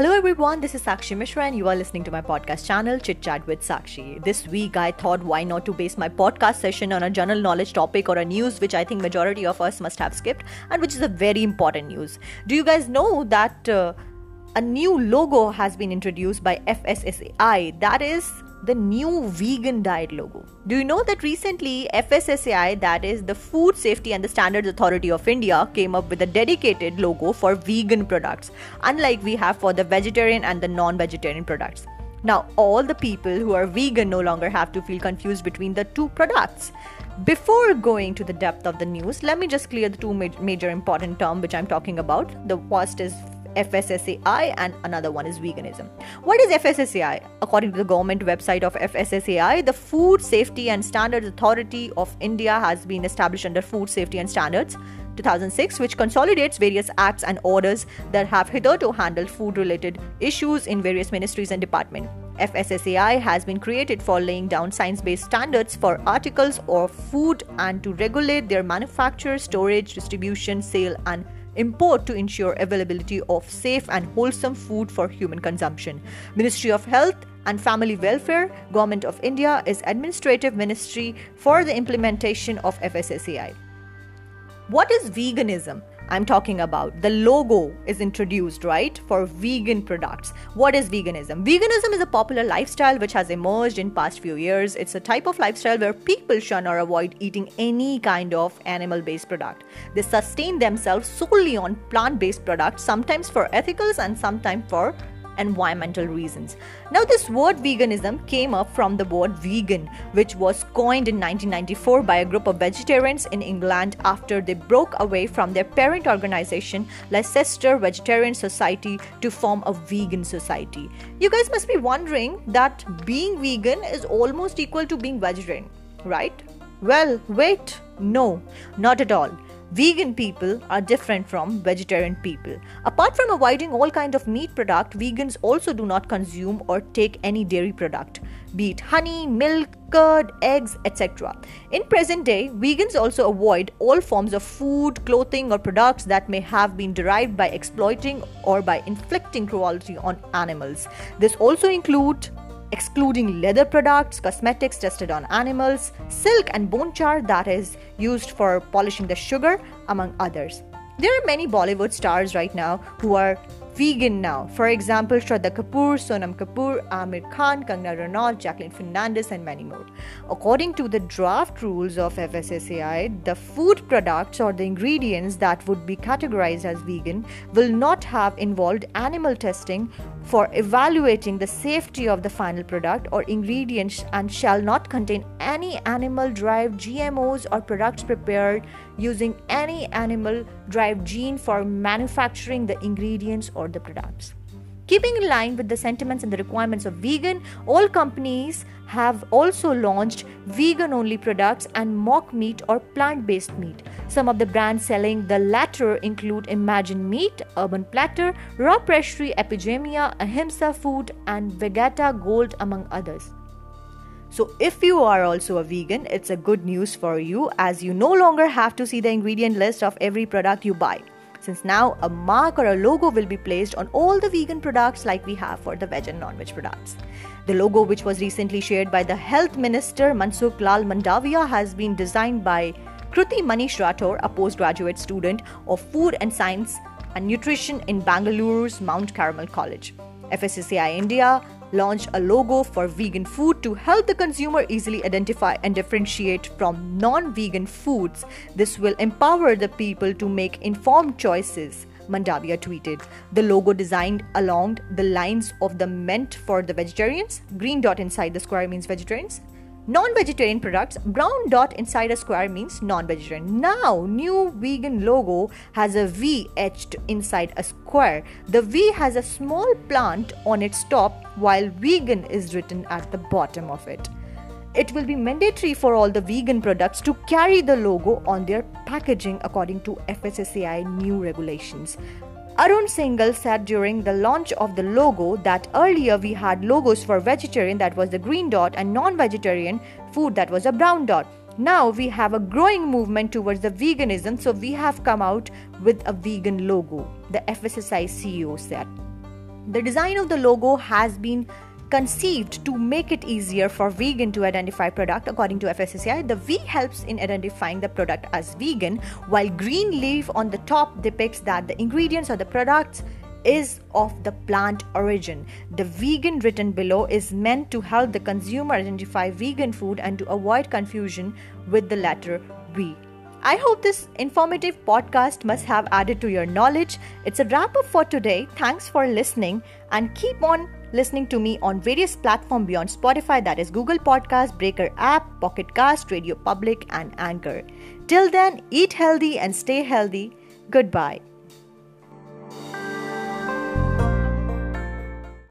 Hello everyone, this is Sakshi Mishra and you are listening to my podcast channel Chit Chat with Sakshi. This week I thought why not to base my podcast session on a general knowledge topic or a news which I think majority of us must have skipped and which is a very important news. Do you guys know that uh, a new logo has been introduced by FSSAI that is the new vegan diet logo. Do you know that recently FSSAI, that is the Food Safety and the Standards Authority of India, came up with a dedicated logo for vegan products, unlike we have for the vegetarian and the non vegetarian products. Now, all the people who are vegan no longer have to feel confused between the two products. Before going to the depth of the news, let me just clear the two major important terms which I'm talking about. The first is FSSAI and another one is veganism. What is FSSAI? According to the government website of FSSAI, the Food Safety and Standards Authority of India has been established under Food Safety and Standards 2006, which consolidates various acts and orders that have hitherto handled food related issues in various ministries and departments. FSSAI has been created for laying down science based standards for articles of food and to regulate their manufacture, storage, distribution, sale, and import to ensure availability of safe and wholesome food for human consumption. Ministry of Health and Family Welfare, Government of India is administrative ministry for the implementation of FSSAI. What is veganism? I'm talking about. The logo is introduced, right, for vegan products. What is veganism? Veganism is a popular lifestyle which has emerged in past few years. It's a type of lifestyle where people shun or avoid eating any kind of animal-based product. They sustain themselves solely on plant-based products, sometimes for ethicals and sometimes for environmental reasons. Now, this word veganism came up from the word vegan, which was coined in 1994 by a group of vegetarians in England after they broke away from their parent organization, Leicester Vegetarian Society, to form a vegan society. You guys must be wondering that being vegan is almost equal to being vegetarian, right? Well, wait, no, not at all. Vegan people are different from vegetarian people. Apart from avoiding all kind of meat product, vegans also do not consume or take any dairy product, be it honey, milk, curd, eggs, etc. In present day, vegans also avoid all forms of food, clothing or products that may have been derived by exploiting or by inflicting cruelty on animals. This also include excluding leather products, cosmetics tested on animals, silk and bone char that is used for polishing the sugar, among others. There are many Bollywood stars right now who are vegan now. For example, Shraddha Kapoor, Sonam Kapoor, Aamir Khan, Kangana Ranaut, Jacqueline Fernandez, and many more. According to the draft rules of FSSAI, the food products or the ingredients that would be categorized as vegan will not have involved animal testing for evaluating the safety of the final product or ingredients and shall not contain any animal derived GMOs or products prepared using any animal derived gene for manufacturing the ingredients or the products. Keeping in line with the sentiments and the requirements of vegan, all companies have also launched vegan only products and mock meat or plant based meat. Some of the brands selling the latter include Imagine Meat, Urban Platter, Raw Pressery, Epigamia, Ahimsa Food, and Vegeta Gold, among others. So, if you are also a vegan, it's a good news for you as you no longer have to see the ingredient list of every product you buy since now a mark or a logo will be placed on all the vegan products like we have for the veg and non-veg products. The logo which was recently shared by the health minister Mansukh Lal Mandaviya has been designed by Kruti Manish Rathore, a postgraduate student of food and science and nutrition in Bangalore's Mount Carmel College. FSSAI India launched a logo for vegan food to help the consumer easily identify and differentiate from non vegan foods. This will empower the people to make informed choices. Mandaviya tweeted. The logo designed along the lines of the meant for the vegetarians. Green dot inside the square means vegetarians. Non-vegetarian products, brown dot inside a square means non-vegetarian. Now, new vegan logo has a V etched inside a square. The V has a small plant on its top while vegan is written at the bottom of it. It will be mandatory for all the vegan products to carry the logo on their packaging according to FSSAI new regulations. Arun Singhal said during the launch of the logo that earlier we had logos for vegetarian that was the green dot and non-vegetarian food that was a brown dot. Now we have a growing movement towards the veganism so we have come out with a vegan logo, the FSSAI CEO said. The design of the logo has been conceived to make it easier for vegan to identify product according to FSSAI the V helps in identifying the product as vegan while green leaf on the top depicts that the ingredients or the products is of the plant origin. The vegan written below is meant to help the consumer identify vegan food and to avoid confusion with the letter V. I hope this informative podcast must have added to your knowledge. It's a wrap up for today. Thanks for listening and keep on listening to me on various platforms beyond Spotify that is Google Podcast, Breaker app, Pocket Cast, Radio Public and Anchor. Till then, eat healthy and stay healthy. Goodbye.